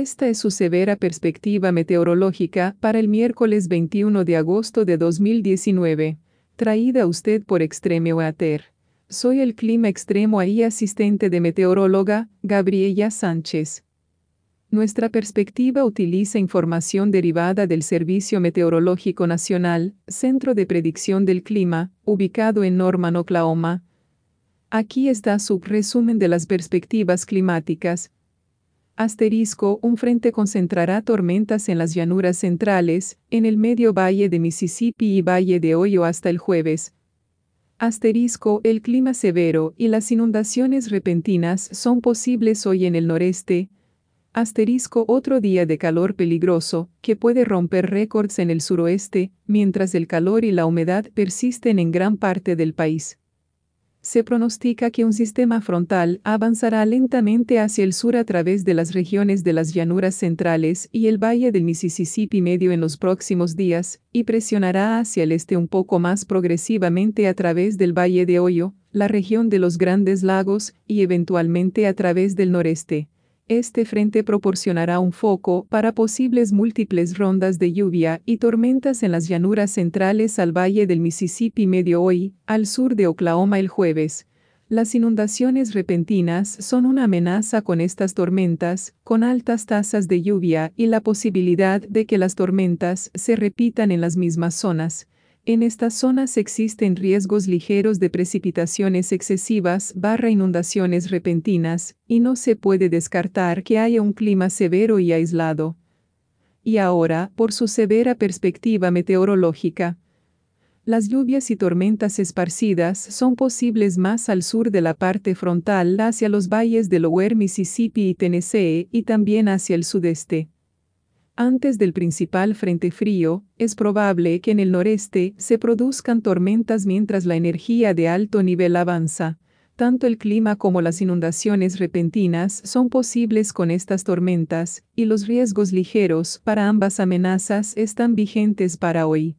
Esta es su severa perspectiva meteorológica para el miércoles 21 de agosto de 2019, traída a usted por Extreme Weather. Soy el clima extremo y asistente de meteoróloga, Gabriela Sánchez. Nuestra perspectiva utiliza información derivada del Servicio Meteorológico Nacional, Centro de Predicción del Clima, ubicado en Norman, Oklahoma. Aquí está su resumen de las perspectivas climáticas, Asterisco, un frente concentrará tormentas en las llanuras centrales, en el medio valle de Mississippi y valle de Ohio hasta el jueves. Asterisco, el clima severo y las inundaciones repentinas son posibles hoy en el noreste. Asterisco, otro día de calor peligroso, que puede romper récords en el suroeste, mientras el calor y la humedad persisten en gran parte del país se pronostica que un sistema frontal avanzará lentamente hacia el sur a través de las regiones de las llanuras centrales y el valle del Mississippi medio en los próximos días, y presionará hacia el este un poco más progresivamente a través del valle de Hoyo, la región de los Grandes Lagos, y eventualmente a través del noreste. Este frente proporcionará un foco para posibles múltiples rondas de lluvia y tormentas en las llanuras centrales al valle del Mississippi medio hoy, al sur de Oklahoma el jueves. Las inundaciones repentinas son una amenaza con estas tormentas, con altas tasas de lluvia y la posibilidad de que las tormentas se repitan en las mismas zonas. En estas zonas existen riesgos ligeros de precipitaciones excesivas barra inundaciones repentinas, y no se puede descartar que haya un clima severo y aislado. Y ahora, por su severa perspectiva meteorológica, las lluvias y tormentas esparcidas son posibles más al sur de la parte frontal hacia los valles de Lower Mississippi y Tennessee y también hacia el sudeste. Antes del principal frente frío, es probable que en el noreste se produzcan tormentas mientras la energía de alto nivel avanza. Tanto el clima como las inundaciones repentinas son posibles con estas tormentas, y los riesgos ligeros para ambas amenazas están vigentes para hoy.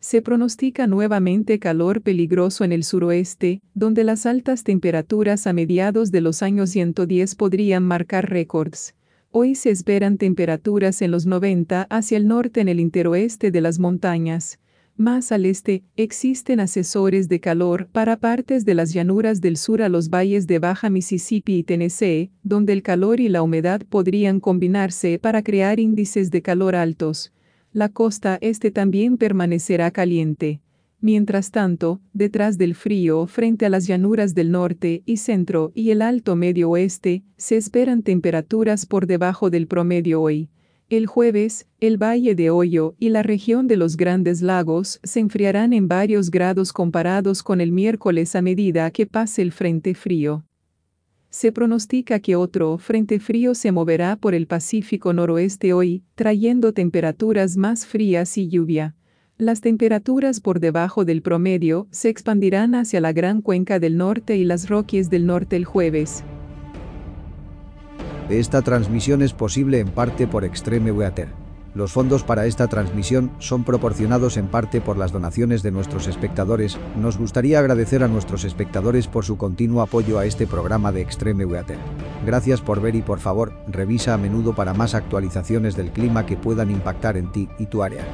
Se pronostica nuevamente calor peligroso en el suroeste, donde las altas temperaturas a mediados de los años 110 podrían marcar récords. Hoy se esperan temperaturas en los 90 hacia el norte en el interoeste de las montañas. Más al este, existen asesores de calor para partes de las llanuras del sur a los valles de Baja Mississippi y Tennessee, donde el calor y la humedad podrían combinarse para crear índices de calor altos. La costa este también permanecerá caliente. Mientras tanto, detrás del frío, frente a las llanuras del norte y centro y el alto medio oeste, se esperan temperaturas por debajo del promedio hoy. El jueves, el Valle de Hoyo y la región de los Grandes Lagos se enfriarán en varios grados comparados con el miércoles a medida que pase el frente frío. Se pronostica que otro frente frío se moverá por el Pacífico noroeste hoy, trayendo temperaturas más frías y lluvia. Las temperaturas por debajo del promedio se expandirán hacia la Gran Cuenca del Norte y las Rockies del Norte el jueves. Esta transmisión es posible en parte por Extreme Weather. Los fondos para esta transmisión son proporcionados en parte por las donaciones de nuestros espectadores. Nos gustaría agradecer a nuestros espectadores por su continuo apoyo a este programa de Extreme Weather. Gracias por ver y por favor, revisa a menudo para más actualizaciones del clima que puedan impactar en ti y tu área.